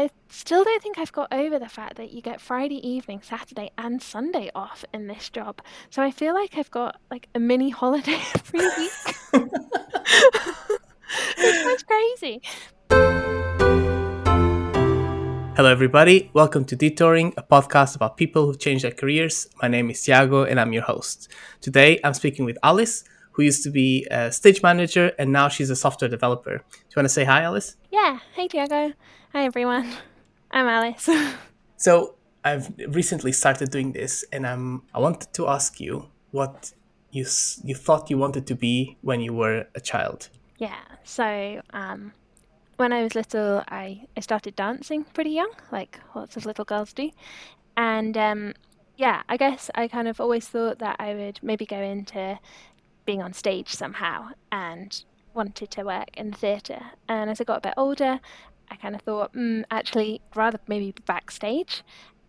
I still don't think I've got over the fact that you get Friday evening, Saturday, and Sunday off in this job. So I feel like I've got like a mini holiday every week. it sounds crazy. Hello, everybody. Welcome to Detouring, a podcast about people who've changed their careers. My name is Tiago, and I'm your host. Today, I'm speaking with Alice, who used to be a stage manager, and now she's a software developer. Do you want to say hi, Alice? Yeah. Hey, Tiago. Hi, everyone. I'm Alice. So, I've recently started doing this, and I'm, I wanted to ask you what you, you thought you wanted to be when you were a child. yeah. So, um, when I was little, I, I started dancing pretty young, like lots of little girls do. And um, yeah, I guess I kind of always thought that I would maybe go into being on stage somehow and wanted to work in the theatre. And as I got a bit older, I kind of thought, mm, actually, rather maybe backstage.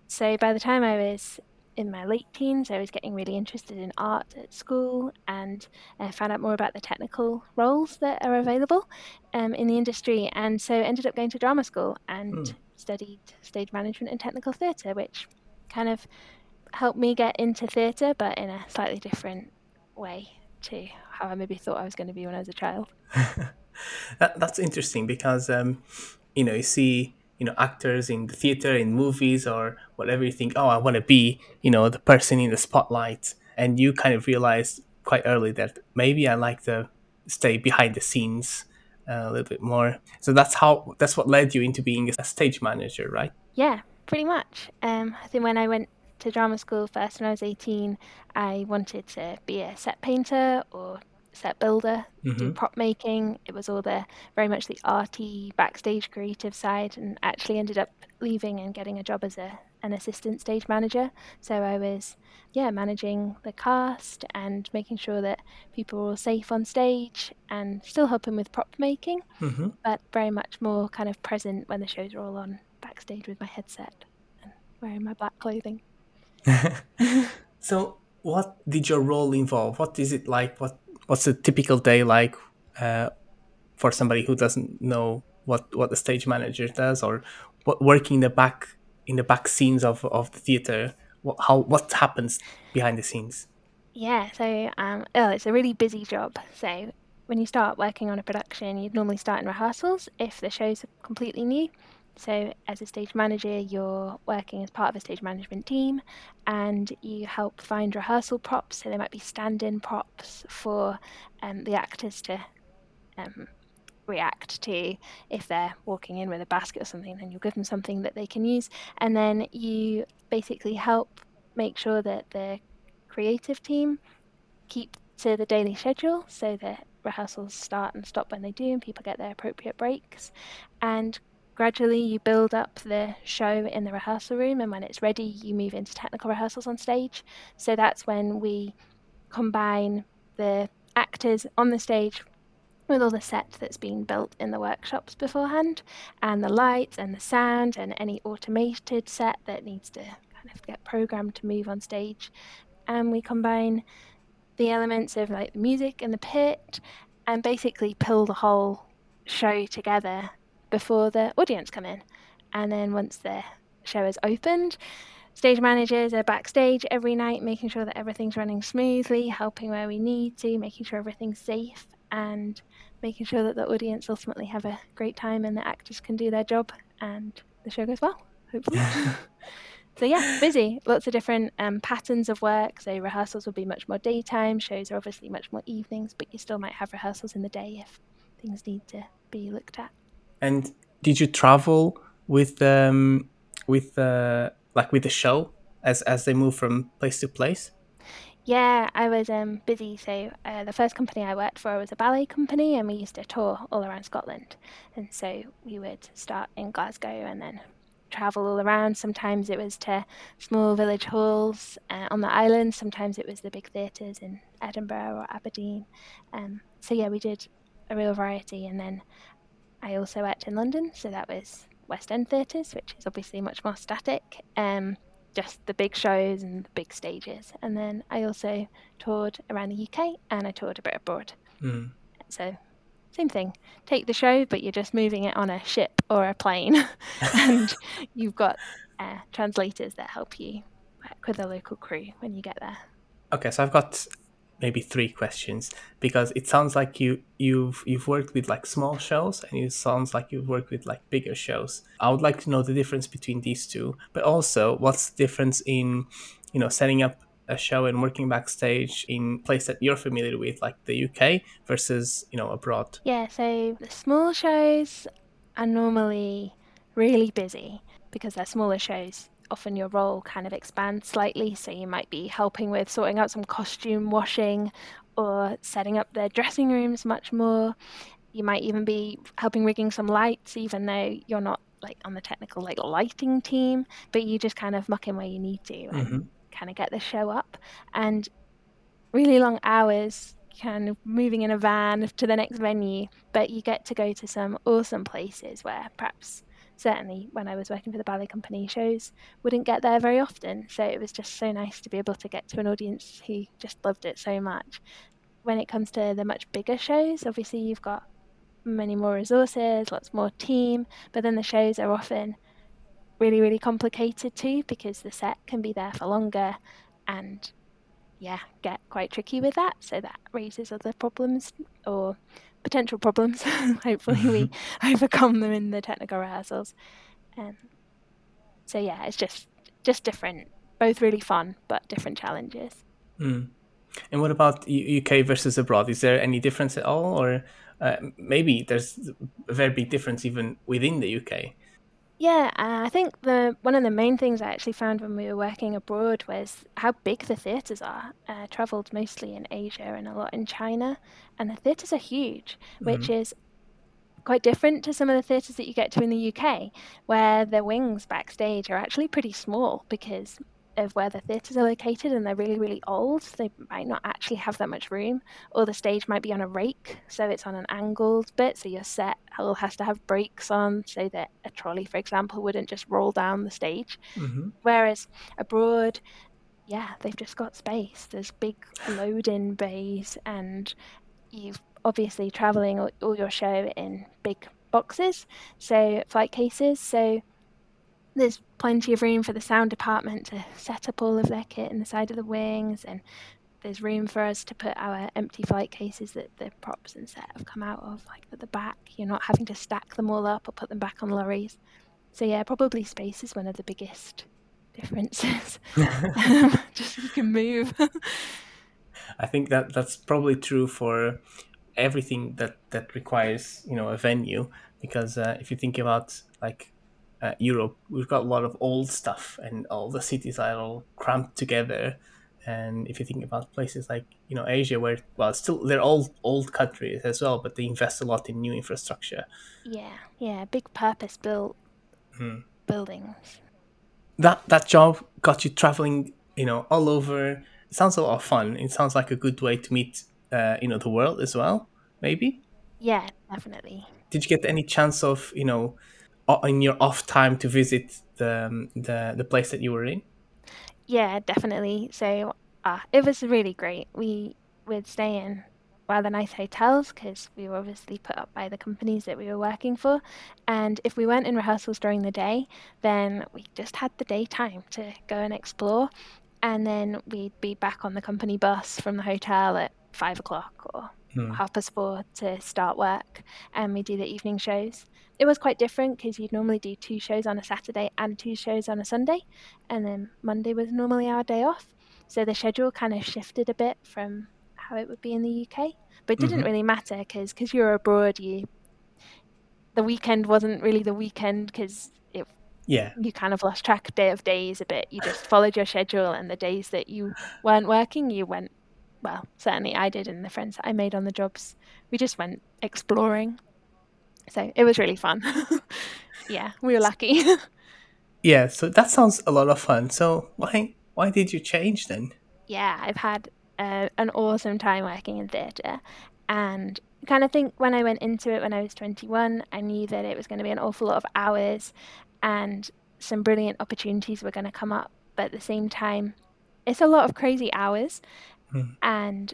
So by the time I was in my late teens, I was getting really interested in art at school and I found out more about the technical roles that are available um, in the industry. And so ended up going to drama school and Mm. studied stage management and technical theatre, which kind of helped me get into theatre, but in a slightly different way to how I maybe thought I was going to be when I was a child. That, that's interesting because um, you know you see you know actors in the theater in movies or whatever you think oh I want to be you know the person in the spotlight and you kind of realize quite early that maybe I like to stay behind the scenes uh, a little bit more so that's how that's what led you into being a stage manager right Yeah, pretty much. Um, I think when I went to drama school first when I was 18, I wanted to be a set painter or set builder, do prop making. It was all the very much the arty backstage creative side, and actually ended up leaving and getting a job as a an assistant stage manager. So I was, yeah, managing the cast and making sure that people were safe on stage, and still helping with prop making, mm-hmm. but very much more kind of present when the shows are all on backstage with my headset and wearing my black clothing. so what did your role involve what is it like what what's a typical day like uh, for somebody who doesn't know what what the stage manager does or what working in the back in the back scenes of, of the theater what, how what happens behind the scenes Yeah, so um, oh, it's a really busy job. So when you start working on a production, you'd normally start in rehearsals if the show's completely new. So as a stage manager, you're working as part of a stage management team, and you help find rehearsal props. So there might be stand-in props for um, the actors to um, react to if they're walking in with a basket or something. Then you'll give them something that they can use, and then you basically help make sure that the creative team keep to the daily schedule so that rehearsals start and stop when they do and people get their appropriate breaks and gradually you build up the show in the rehearsal room and when it's ready you move into technical rehearsals on stage. So that's when we combine the actors on the stage with all the set that's been built in the workshops beforehand and the lights and the sound and any automated set that needs to kind of get programmed to move on stage. And we combine the elements of like the music and the pit and basically pull the whole show together before the audience come in. And then once the show is opened stage managers are backstage every night making sure that everything's running smoothly helping where we need to making sure everything's safe and making sure that the audience ultimately have a great time and the actors can do their job and the show goes well hopefully. So yeah busy. Lots of different um, patterns of work. So rehearsals will be much more daytime. Shows are obviously much more evenings but you still might have rehearsals in the day if things need to be looked at and did you travel with um with uh like with the show as as they move from place to place Yeah, I was um, busy. So uh, the first company I worked for was a ballet company, and we used to tour all around Scotland. And so we would start in Glasgow and then travel all around. Sometimes it was to small village halls uh, on the island. Sometimes it was the big theatres in Edinburgh or Aberdeen. Um, so yeah, we did a real variety. And then I also worked in London, so that was West End theatres, which is obviously much more static. Um, just the big shows and the big stages. And then I also toured around the UK and I toured a bit abroad. Mm. So same thing. Take the show, but you're just moving it on a ship or a plane, and you've got uh, translators that help you work with the local crew when you get there. Okay, so I've got maybe three questions because it sounds like you you've you've worked with like small shows and it sounds like you've worked with like bigger shows. I would like to know the difference between these two, but also what's the difference in you know setting up a show and working backstage in place that you're familiar with, like the UK versus you know abroad? Yeah, so the small shows are normally really busy because they're smaller shows. Often your role kind of expands slightly, so you might be helping with sorting out some costume washing or setting up their dressing rooms much more. You might even be helping rigging some lights, even though you're not like on the technical like lighting team, but you just kind of muck in where you need to and Mm-hmm. kind of get the show up. And really long hours, kind of moving in a van to the next venue, but you get to go to some awesome places where perhaps certainly when I was working for the ballet company shows wouldn't get there very often. So it was just so nice to be able to get to an audience who just loved it so much. When it comes to the much bigger shows, obviously you've got many more resources, lots more team, but then the shows are often really, really complicated too because the set can be there for longer and yeah, get quite tricky with that. So that raises other problems or potential problems. Hopefully, we overcome them in the technical rehearsals. Um, so yeah, it's just just different. Both really fun, but different challenges. Mm. And what about UK versus abroad? Is there any difference at all, or uh, maybe there's a very big difference even within the UK? Yeah, uh, I think the one of the main things I actually found when we were working abroad was how big the theatres are. Uh, travelled mostly in Asia and a lot in China, and the theatres are huge, which is quite different to some of the theatres that you get to in the UK, where the wings backstage are actually pretty small because of where the theatres are located and they're really, really old. They might not actually have that much room, or the stage might be on a rake, so it's on an angled bit, so your set all has to have brakes on so that a trolley, for example, wouldn't just roll down the stage. Mm-hmm. Whereas abroad, yeah, they've just got space. There's big load-in bays, and you've obviously traveling all, all your show in big boxes, so flight cases. So there's plenty of room for the sound department to set up all of their kit in the side of the wings, and there's room for us to put our empty flight cases that the props and set have come out of, like at the back. You're not having to stack them all up or put them back on lorries. So yeah, probably space is one of the biggest differences. um, just you can move. I think that that's probably true for everything that that requires you know a venue because uh, if you think about like uh, Europe, we've got a lot of old stuff and all the cities are all cramped together. And if you think about places like you know Asia, where well, still they're all old countries as well, but they invest a lot in new infrastructure. yeah, yeah, big purpose built buildings. That that job got you traveling, you know, all over. It sounds a lot of fun. It sounds like a good way to meet, uh, you know, the world as well. Maybe. Yeah, definitely. Did you get any chance of you know, in your off time to visit the um, the the place that you were in? Yeah, definitely. So uh, it was really great. We would stay in rather nice hotels because we were obviously put up by the companies that we were working for. And if we weren't in rehearsals during the day, then we just had the daytime to go and explore. And then we'd be back on the company bus from the hotel at five o'clock or hmm. half past four to start work. And we do the evening shows. It was quite different because you'd normally do two shows on a Saturday and two shows on a Sunday and then Monday was normally our day off. So the schedule kind of shifted a bit from how it would be in the UK, but it didn't mm-hmm. really matter because because you were abroad, you the weekend wasn't really the weekend because it Yeah. you kind of lost track day of days a bit. You just followed your schedule, and the days that you weren't working, you went. Well, certainly I did, and the friends that I made on the jobs, we just went exploring. So it was really fun. yeah, we were lucky. Yeah. So that sounds a lot of fun. So why why did you change then? yeah, I've had uh, an awesome time working in theatre. And kind of think when I went into it when I was 21, I knew that it was going to be an awful lot of hours and some brilliant opportunities were going to come up. But at the same time, it's a lot of crazy hours. And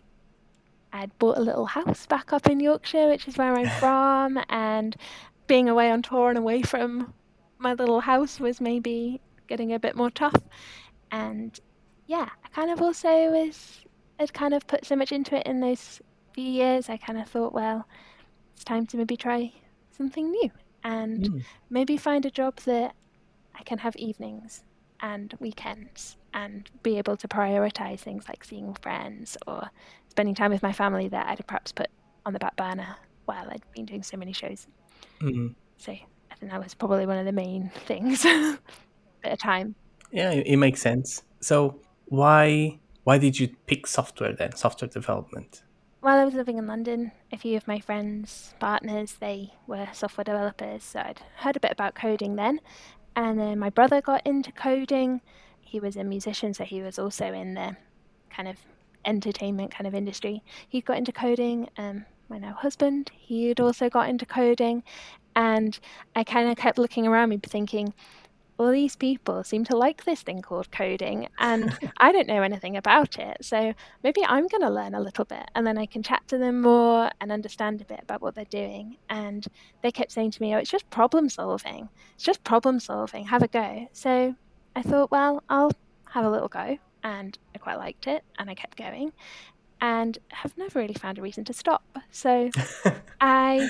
I'd bought a little house back up in Yorkshire, which is where I'm from, and being away on tour and away from my little house was maybe getting a bit more tough. And yeah, I kind of also was had kind of put so much into it in those few years. I kind of thought, well, it's time to maybe try something new and Mm. maybe find a job that I can have evenings and weekends and be able to prioritize things like seeing friends or spending time with my family that I'd perhaps put on the back burner while I'd been doing so many shows. Mm. So I think that was probably one of the main things at a time. Yeah, it, it makes sense. So why why did you pick software then? Software development. While I was living in London, a few of my friends, partners, they were software developers, so I'd heard a bit about coding then. And then my brother got into coding. He was a musician, so he was also in the kind of entertainment kind of industry. He got into coding. Um, my now husband, he had also got into coding. And I kind of kept looking around me thinking, all these people seem to like this thing called coding and I don't know anything about it. So maybe I'm going to learn a little bit and then I can chat to them more and understand a bit about what they're doing. And they kept saying to me, Oh, it's just problem solving. It's just problem solving. Have a go. So I thought, well, I'll have a little go. And I quite liked it and I kept going and have never really found a reason to stop. So I,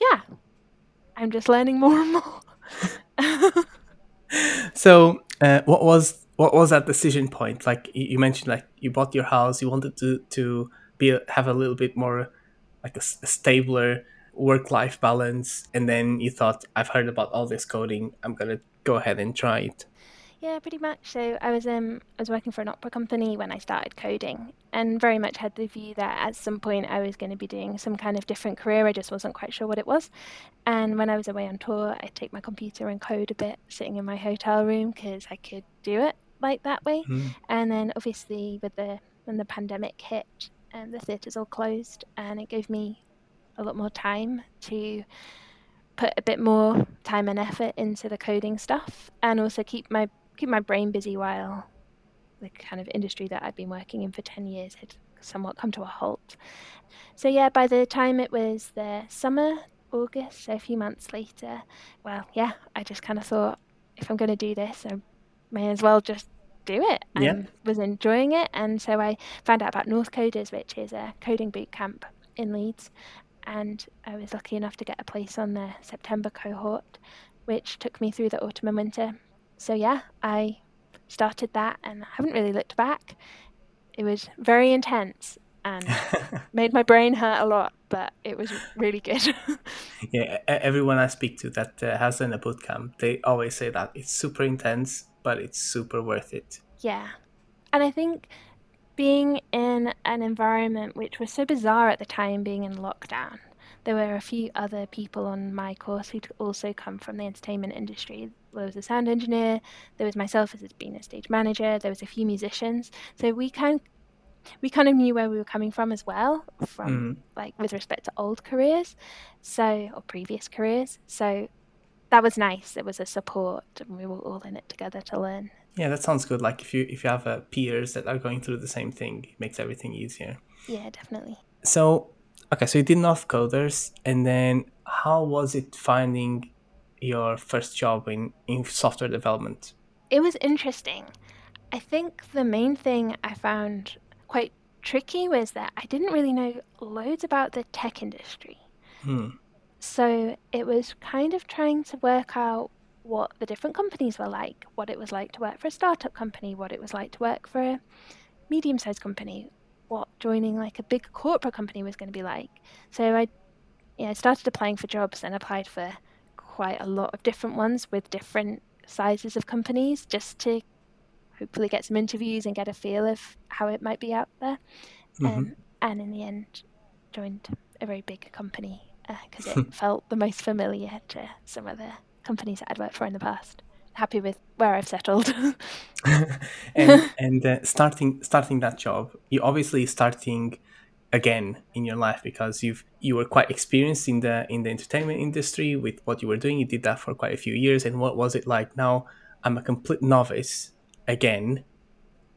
yeah, I'm just learning more and more. so uh, what was what was that decision point? Like you mentioned, like you bought your house, you wanted to to be a, have a little bit more like a stabler work life balance, and then you thought, I've heard about all this coding, I'm gonna go ahead and try it. Yeah, pretty much. So I was um I was working for an opera company when I started coding, and very much had the view that at some point I was going to be doing some kind of different career. I just wasn't quite sure what it was. And when I was away on tour, I'd take my computer and code a bit, sitting in my hotel room because I could do it like that way. Mm. And then obviously with the when the pandemic hit, and the theatres all closed, and it gave me a lot more time to put a bit more time and effort into the coding stuff, and also keep my keep my brain busy while the kind of industry that I'd been working in for 10 years had somewhat come to a halt. So, yeah, by the time it was the summer, August, so a few months later, well, yeah, I just kind of thought if I'm going to do this, I may as well just do it. Yeah. And was enjoying it. And so I found out about Northcoders, which is a coding boot camp in Leeds. And I was lucky enough to get a place on the September cohort, which took me through the autumn and winter so yeah, I started that and I haven't really looked back. It was very intense and made my brain hurt a lot, but it was really good. yeah, everyone I speak to that uh, has done a boot camp, they always say that it's super intense, but it's super worth it. yeah. And I think being in an environment which was so bizarre at the time, being in lockdown, there were a few other people on my course who'd also come from the entertainment industry. There was a sound engineer, there was myself as being a stage manager, there was a few musicians. So we kind we kind of knew where we were coming from as well, from Mm. like with respect to old careers, so or previous careers. So that was nice. It was a support, and we were all in it together to learn. Yeah, that sounds good. Like if you if you have uh, peers that are going through the same thing, it makes everything easier. Yeah, definitely. So, okay, so you did Northcoders, and then how was it finding your first job in in software development? It was interesting. I think the main thing I found quite tricky was that I didn't really know loads about the tech industry. Hmm. So it was kind of trying to work out what the different companies were like, what it was like to work for a startup company, what it was like to work for a medium sized company, what joining like a big corporate company was going to be like. So I yeah, I started applying for jobs and applied for quite a lot of different ones with different sizes of companies just to hopefully get some interviews and get a feel of how it might be out there. Mhm. Um, and in the end, joined a very big company because it felt the most familiar to some of the companies that I'd worked for in the past. Happy with where I've settled. and and uh, starting starting that job, you obviously starting again in your life because you've you were quite experienced in the in the entertainment industry with what you were doing. You did that for quite a few years. And what was it like? Now I'm a complete novice again.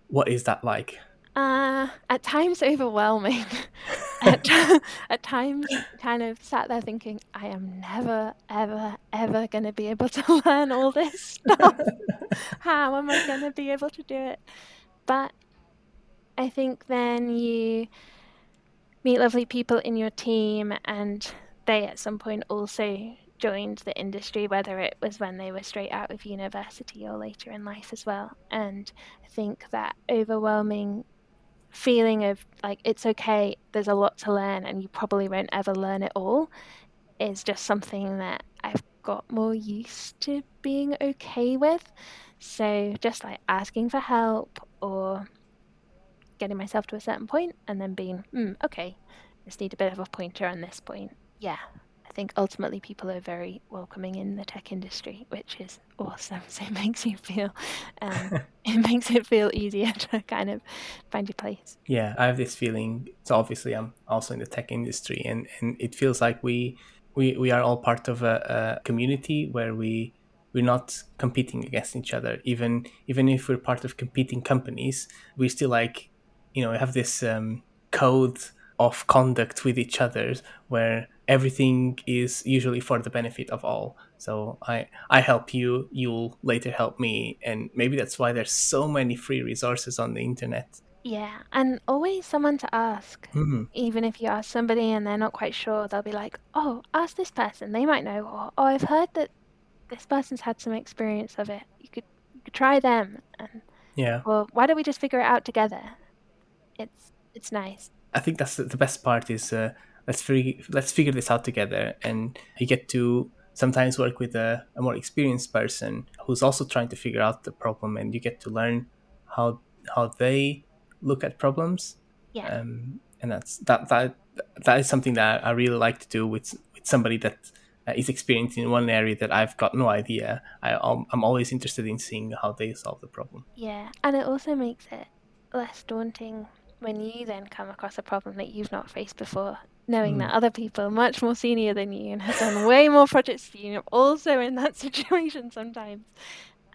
What is that like? Uh, at times overwhelming. at, at times, kind of sat there thinking, I am never, ever, ever going to be able to learn all this stuff. How am I going to be able to do it? But I think then you meet lovely people in your team, and they at some point also joined the industry, whether it was when they were straight out of university or later in life as well. And I think that overwhelming feeling of like it's okay, there's a lot to learn, and you probably won't ever learn it all is just something that I've got more used to being okay with. So just like asking for help or getting myself to a certain point and then being, mm, okay, just need a bit of a pointer on this point. Yeah, I think ultimately people are very welcoming in the tech industry, which is awesome. So it makes you feel, um, it makes it feel easier to kind of find your place. Yeah, I have this feeling. So obviously, I'm also in the tech industry, and and it feels like we we we are all part of a, a community where we we're not competing against each other. Even even if we're part of competing companies, we still like you know we have this um, code of conduct with each other where everything is usually for the benefit of all. So i i help you you'll later help me and maybe that's why there's so many free resources on the internet. Yeah and always someone to ask mm-hmm. even if you ask somebody and they're not quite sure they'll be like oh ask this person they might know or oh i've heard that this person's had some experience of it you could you could try them and yeah. Well why don't we just figure it out together it's it's nice. I think that's the best part is uh, let's figure let's figure this out together, and you get to sometimes work with a, a, more experienced person who's also trying to figure out the problem, and you get to learn how how they look at problems. Yeah. Um, and that's that that that is something that I really like to do with with somebody that is uh, experienced in one area that I've got no idea. I I'm always interested in seeing how they solve the problem. Yeah, and it also makes it less daunting when you then come across a problem that you've not faced before, knowing mm. that other people are much more senior than you and have done way more projects than you, are also in that situation sometimes.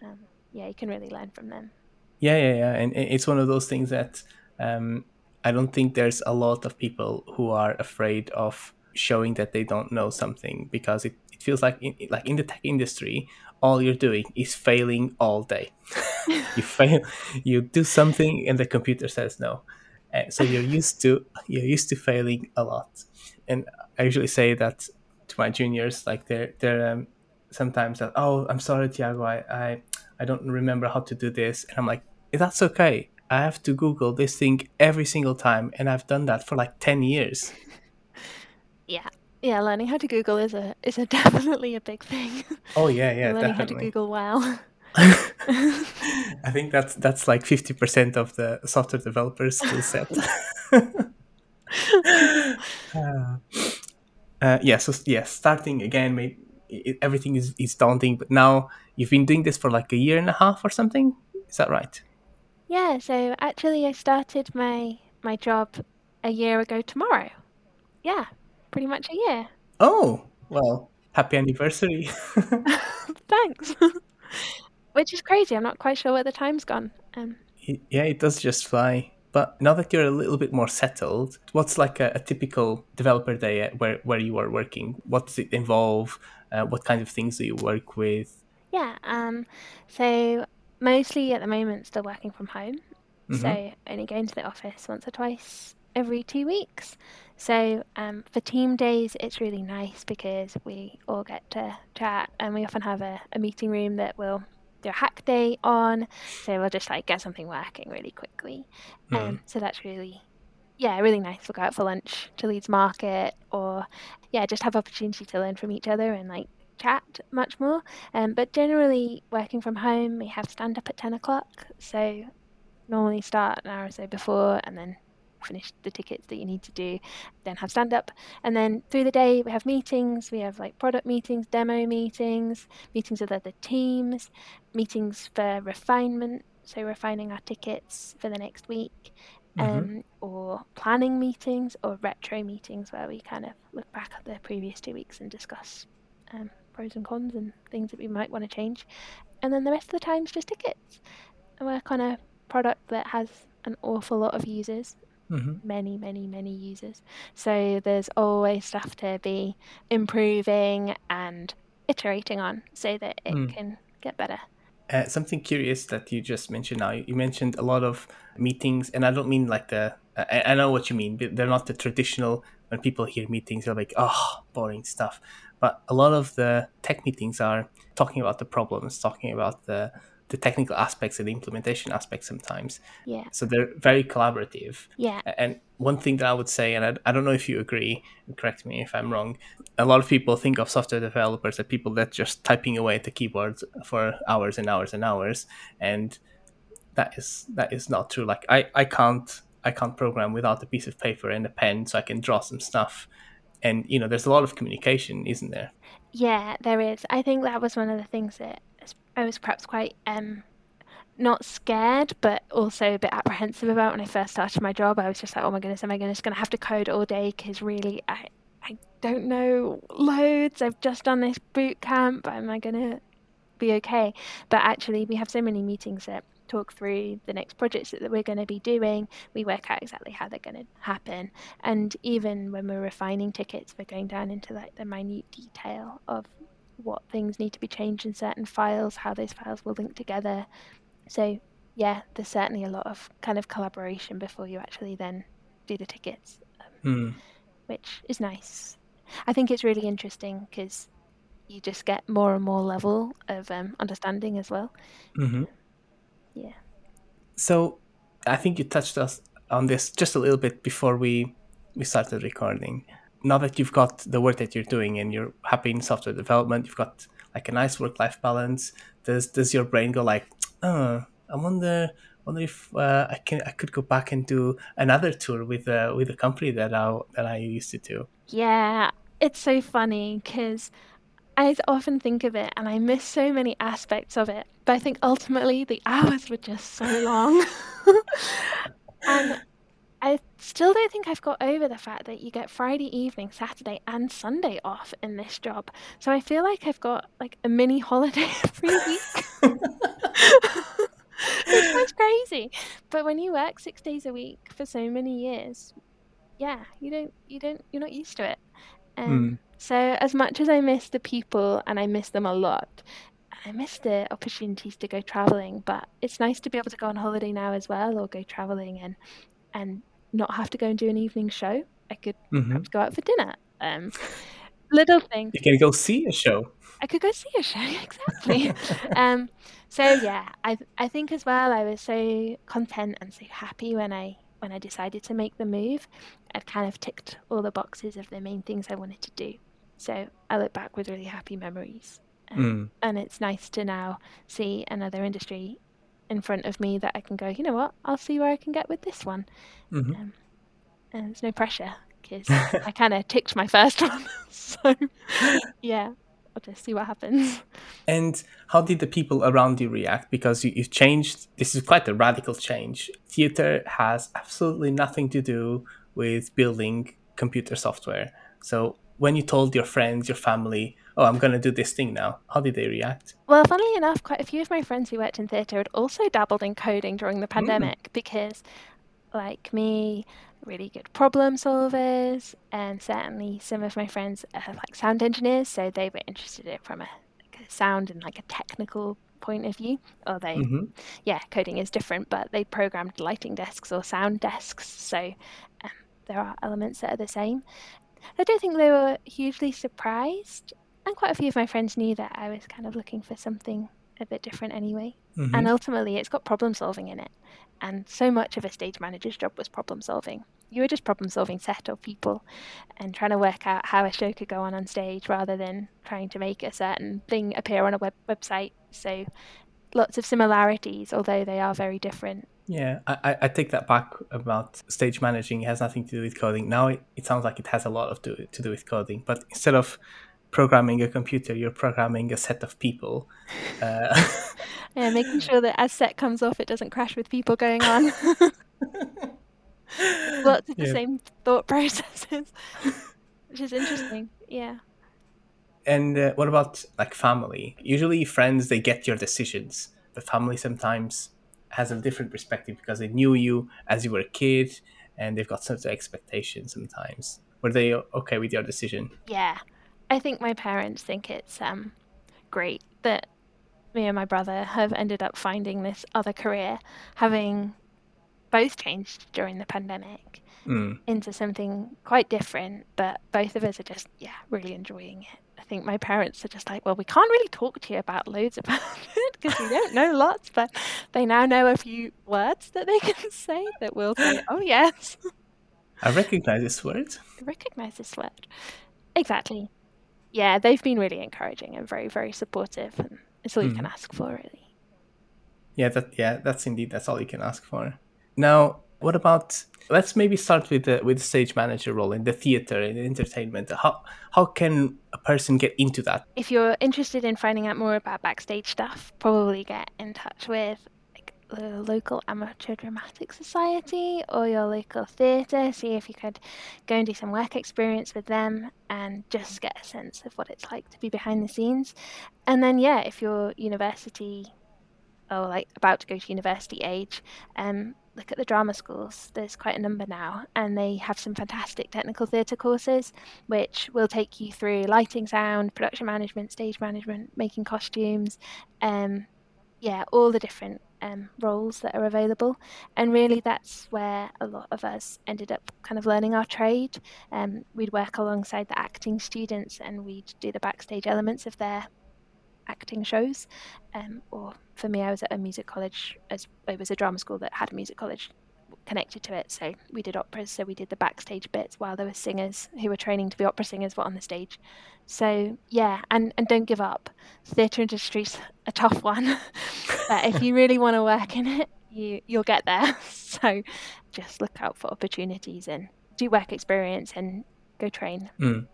Um, yeah, you can really learn from them. Yeah, yeah, yeah, and it's one of those things that um, I don't think there's a lot of people who are afraid of showing that they don't know something because it, it feels like in, like in the tech industry all you're doing is failing all day you fail you do something and the computer says no so you're used to you're used to failing a lot. And i usually say that to my juniors like they're they're um, sometimes that oh i'm sorry tiago I, I i don't remember how to do this. And i'm like that's okay. I have to google this thing every single time and i've done that for like 10 years. Yeah. Yeah learning how to google is a is a definitely a big thing. Oh yeah yeah learning definitely. how to google well I think that's that's like fifty percent of the software developers skill set. uh, uh, yeah, so yeah, starting again, maybe it, everything is, is daunting, but now you've been doing this for like a year and a half or something. Is that right? Yeah. So actually, I started my my job a year ago tomorrow. Yeah, pretty much a year. Oh well, happy anniversary! Thanks which is crazy. I'm not quite sure where the time's gone. Um, yeah, it does just fly. But now that you're a little bit more settled, what's like a, a typical developer day where, where you are working? What does it involve? Uh, what kind of things do you work with? Yeah, um, so mostly at the moment still working from home. Mm-hmm. So only going to the office once or twice every two weeks. So um, for team days, it's really nice because we all get to chat and we often have a, a meeting room that will do a hack day on. So we'll just like get something working really quickly. Mm. Um, so that's really, yeah, really nice. We'll go out for lunch to Leeds Market or, yeah, just have opportunity to learn from each other and like chat much more. Um, but generally, working from home, we have stand up at 10 o'clock. So normally start an hour or so before and then finish the tickets that you need to do, then have stand up. And then through the day, we have meetings. We have like product meetings, demo meetings, meetings with other teams, meetings for refinement. So, refining our tickets for the next week, mm-hmm. um, or planning meetings, or retro meetings where we kind of look back at the previous two weeks and discuss um, pros and cons and things that we might want to change. And then the rest of the time is just tickets. I work on a product that has an awful lot of users. Mm-hmm. Many, many, many users. So there's always stuff to be improving and iterating on so that it Mm. can get better. Uh, something curious that you just mentioned now. You mentioned a lot of meetings, and I don't mean like the. I, I know what you mean. but They're not the traditional. When people hear meetings, they're like, "Oh, boring stuff." But a lot of the tech meetings are talking about the problems, talking about the the technical aspects and the implementation aspects sometimes. Yeah. So they're very collaborative. Yeah. And one thing that I would say, and I, I don't know if you agree, correct me if I'm wrong, a lot of people think of software developers as people that just typing away at the keyboard for hours and hours and hours, and that is that is not true. Like I, I can't I can't program without a piece of paper and a pen, so I can draw some stuff. And you know, there's a lot of communication, isn't there? Yeah, there is. I think that was one of the things that I was perhaps quite um not scared, but also a bit apprehensive about when I first started my job. I was just like, oh my goodness, am I going to have to code all day? Because really, I I don't know loads. I've just done this boot camp. Am I going to be okay? But actually, we have so many meetings that talk through the next projects that we're going to be doing. We work out exactly how they're going to happen. And even when we're refining tickets, we're going down into like the minute detail of what things need to be changed in certain files, how those files will link together. So, yeah, there's certainly a lot of kind of collaboration before you actually then do the tickets, um, Hmm. which is nice. I think it's really interesting because you just get more and more level of um, understanding as well. Mm-hmm. Yeah. So I think you touched us on this just a little bit before we we started recording. Now that you've got the work that you're doing and you're happy in software development, you've got like a nice work life balance. Does does your brain go like, oh, I wonder wonder if uh, I can I could go back and do another tour with uh, with a company that I that I used to do. Yeah, it's so funny because I often think of it and I miss so many aspects of it. But I think ultimately the hours were just so long. and I still don't think I've got over the fact that you get Friday evening, Saturday, and Sunday off in this job. So I feel like I've got like a mini holiday every week. Which sounds crazy. But when you work six days a week for so many years, yeah, you don't you don't you're not used to it. Um, Mm. so as much as I miss the people and I miss them a lot, I miss the opportunities to go traveling, but it's nice to be able to go on holiday now as well or go traveling and and not have to go and do an evening show. I could hmm perhaps go out for dinner. Um, little things. You can go see a show. I could go see a show exactly. um, so yeah, I I think as well I was so content and so happy when I when I decided to make the move. I'd kind of ticked all the boxes of the main things I wanted to do. So I look back with really happy memories. Um, Mm. and it's nice to now see another industry in front of me that I can go, you know what, I'll see where I can get with this one. hmm Um, and there's no pressure because I kind of ticked my first one. so yeah, I'll just see what happens. And how did the people around you react? Because you, you've changed. This is quite a radical change. Theater has absolutely nothing to do with building computer software. So when you told your friends, your family, "Oh, I'm going to do this thing now," how did they react? Well, funnily enough, quite a few of my friends who worked in theatre had also dabbled in coding during the pandemic because, like me, really good problem solvers, and certainly some of my friends are like sound engineers, so they were interested in it from a, like a sound and like a technical point of view. Although, hmm yeah, coding is different, but they programmed lighting desks or sound desks, so um, there are elements that are the same. I don't think they were hugely surprised, and quite a few of my friends knew that I was kind of looking for something a bit different anyway. hmm And ultimately, it's got problem solving in it, and so much of a stage manager's job was problem solving. You were just problem solving set of people and trying to work out how a show could go on on stage rather than trying to make a certain thing appear on a web website. So lots of similarities, although they are very different. Yeah, I, I- take that back about stage managing. It has nothing to do with coding. Now it, it sounds like it has a lot of to, to do with coding. But instead of programming a computer, you're programming a set of people. Uh, Yeah, making sure that as set comes off, it doesn't crash with people going on. Lots of the Yeah. same thought processes, which is interesting. Yeah. And uh, what about like family? Usually, friends they get your decisions, but family sometimes has a different perspective because they knew you as you were a kid and they've got certain expectations sometimes. Were they okay with your decision? Yeah. I think my parents think it's um, great that me and my brother have ended up finding this other career, having both changed during the pandemic Mm. into something quite different, but both of us are just, yeah, really enjoying it. I think my parents are just like, well, we can't really talk to you about loads about it because we don't know lots, but they now know a few words that they can say that will say, oh, yes, I recognize this word. I recognize this word. Exactly. Yeah, they've been really encouraging and very, very supportive, and it's all you can mm-hmm. ask for, really. Yeah, that yeah, that's indeed that's all you can ask for. Now, what about let's maybe start with the with the stage manager role in the theater and entertainment. How how can a person get into that? If you're interested in finding out more about backstage stuff, probably get in touch with the local amateur dramatic society or your local theatre. See if you could go and do some work experience with them and just get a sense of what it's like to be behind the scenes. And then yeah, if you're university or like about to go to university age, um, look at the drama schools. There's quite a number now, and they have some fantastic technical theatre courses, which will take you through lighting, sound, production management, stage management, making costumes, um, yeah, all the different um, roles that are available. And really, that's where a lot of us ended up kind of learning our trade. Um, we'd work alongside the acting students, and we'd do the backstage elements of their acting shows. Um, or for me, I was at a music college, as it was a drama school that had a music college connected to it. So we did operas, so we did the backstage bits while there were singers who were training to be opera singers were on the stage. So yeah, and, and don't give up. Theatre industry's a tough one. but if you really want to work in it, you you'll get there. So just look out for opportunities and do work experience and go train. Mm.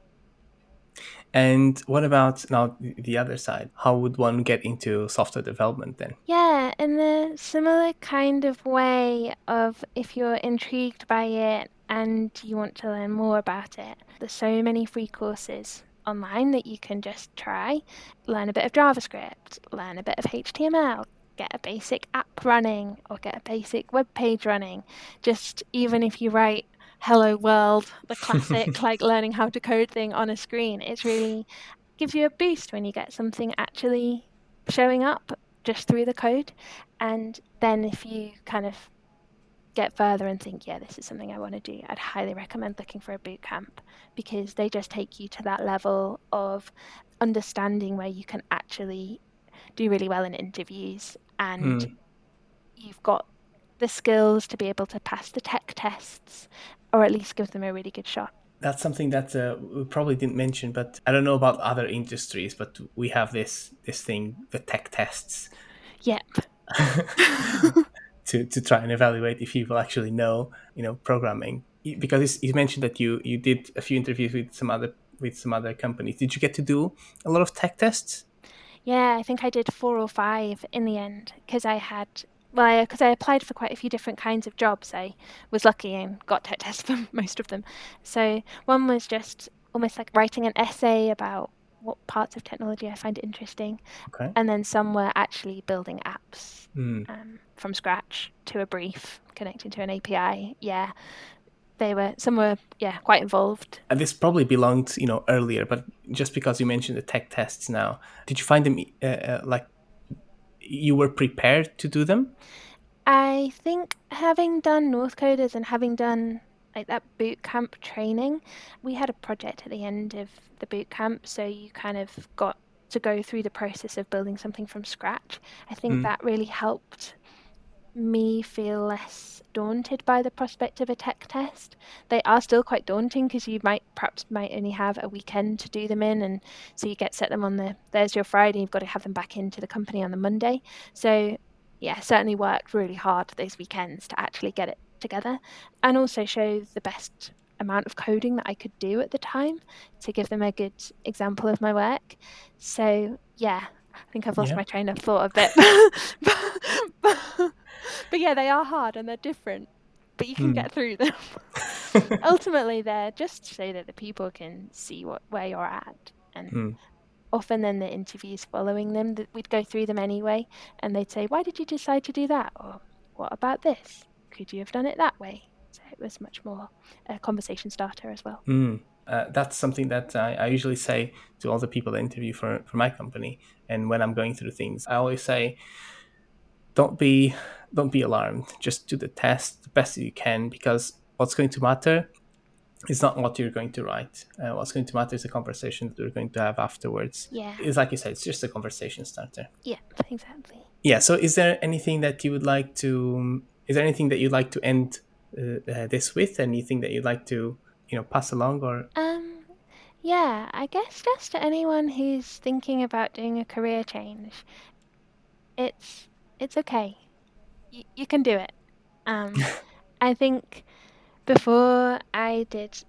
And what about now the other side? How would one get into software development then? Yeah, in a similar kind of way of if you're intrigued by it and you want to learn more about it, there's so many free courses online that you can just try. Learn a bit of JavaScript, learn a bit of HTML, get a basic app running or get a basic web page running. Just even if you write hello world, the classic like learning how to code thing on a screen, it's really gives you a boost when you get something actually showing up just through the code. And then if you kind of get further and think, yeah, this is something I want to do, I'd highly recommend looking for a boot camp because they just take you to that level of understanding where you can actually do really well in interviews and Mm. you've got the skills to be able to pass the tech tests or at least give them a really good shot. That's something that uh, we probably didn't mention, but I don't know about other industries, but we have this this thing, the tech tests, Yep. to, to try and evaluate if people actually know, you know, programming. Because you mentioned that you you did a few interviews with some other with some other companies. Did you get to do a lot of tech tests? Yeah, I think I did four or five in the end because I had well, because I applied for quite a few different kinds of jobs. I was lucky and got tech tests for most of them. So one was just almost like writing an essay about what parts of technology I find interesting, Okay. and then some were actually building apps Mm. um, from scratch to a brief, connecting to an API. Yeah, they were some were yeah quite involved. And this probably belonged, you know, earlier, but just because you mentioned the tech tests now, did you find them uh, uh, like you were prepared to do them? I think having done Northcoders and having done like that boot camp training, we had a project at the end of the boot camp, so you kind of got to go through the process of building something from scratch. I think Mm. that really helped me feel less daunted by the prospect of a tech test. They are still quite daunting because you might perhaps might only have a weekend to do them in, and so you get set them on the Thursday or Friday. You've got to have them back into the company on the Monday. So yeah, certainly worked really hard those weekends to actually get it together, and also show the best amount of coding that I could do at the time to give them a good example of my work. So yeah, I think I've lost Yeah. my train of thought a bit. but, yeah, they are hard and they're different, but you can Hmm. get through them. Ultimately, they're just so that the people can see what where you're at, and Hmm. often then the interviews following them, that we'd go through them anyway, and they'd say, "Why did you decide to do that?" or what about this? Could you have done it that way? So it was much more a conversation starter as well. Mm. Uh, that's something that I, I, usually say to all the people that interview for, for my company. And when I'm going through things, I always say, don't be don't be alarmed. Just do the test the best you can because what's going to matter is not what you're going to write. Uh, what's going to matter is the conversation that we're going to have afterwards. Yeah. It's like you said, it's just a conversation starter. Yeah, exactly. Yeah. So, is there anything that you would like to? Is there anything that you'd like to end uh, uh, this with? Anything that you'd like to, you know, pass along or? Um, yeah. I guess just to anyone who's thinking about doing a career change, it's it's okay. Y- you can do it. Um, I think before I did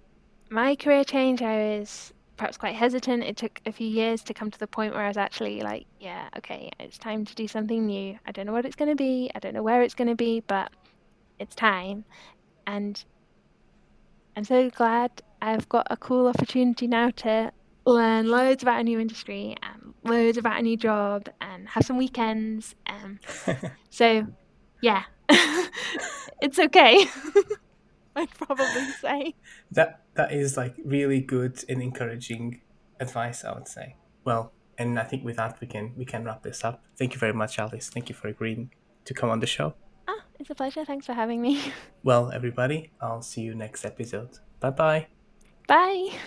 my career change, I was perhaps quite hesitant. It took a few years to come to the point where I was actually like, yeah, okay, it's time to do something new. I don't know what it's going to be, I don't know where it's going to be, but it's time. And I'm so glad I've got a cool opportunity now to learn loads about a new industry and loads about a new job and have some weekends. Um, so, yeah, it's okay. I'd probably say. That that is like really good and encouraging advice, I would say. Well, and I think with that we can we can wrap this up. Thank you very much, Alice. Thank you for agreeing to come on the show. Ah, it's a pleasure. Thanks for having me. Well, everybody, I'll see you next episode. Bye-bye. Bye.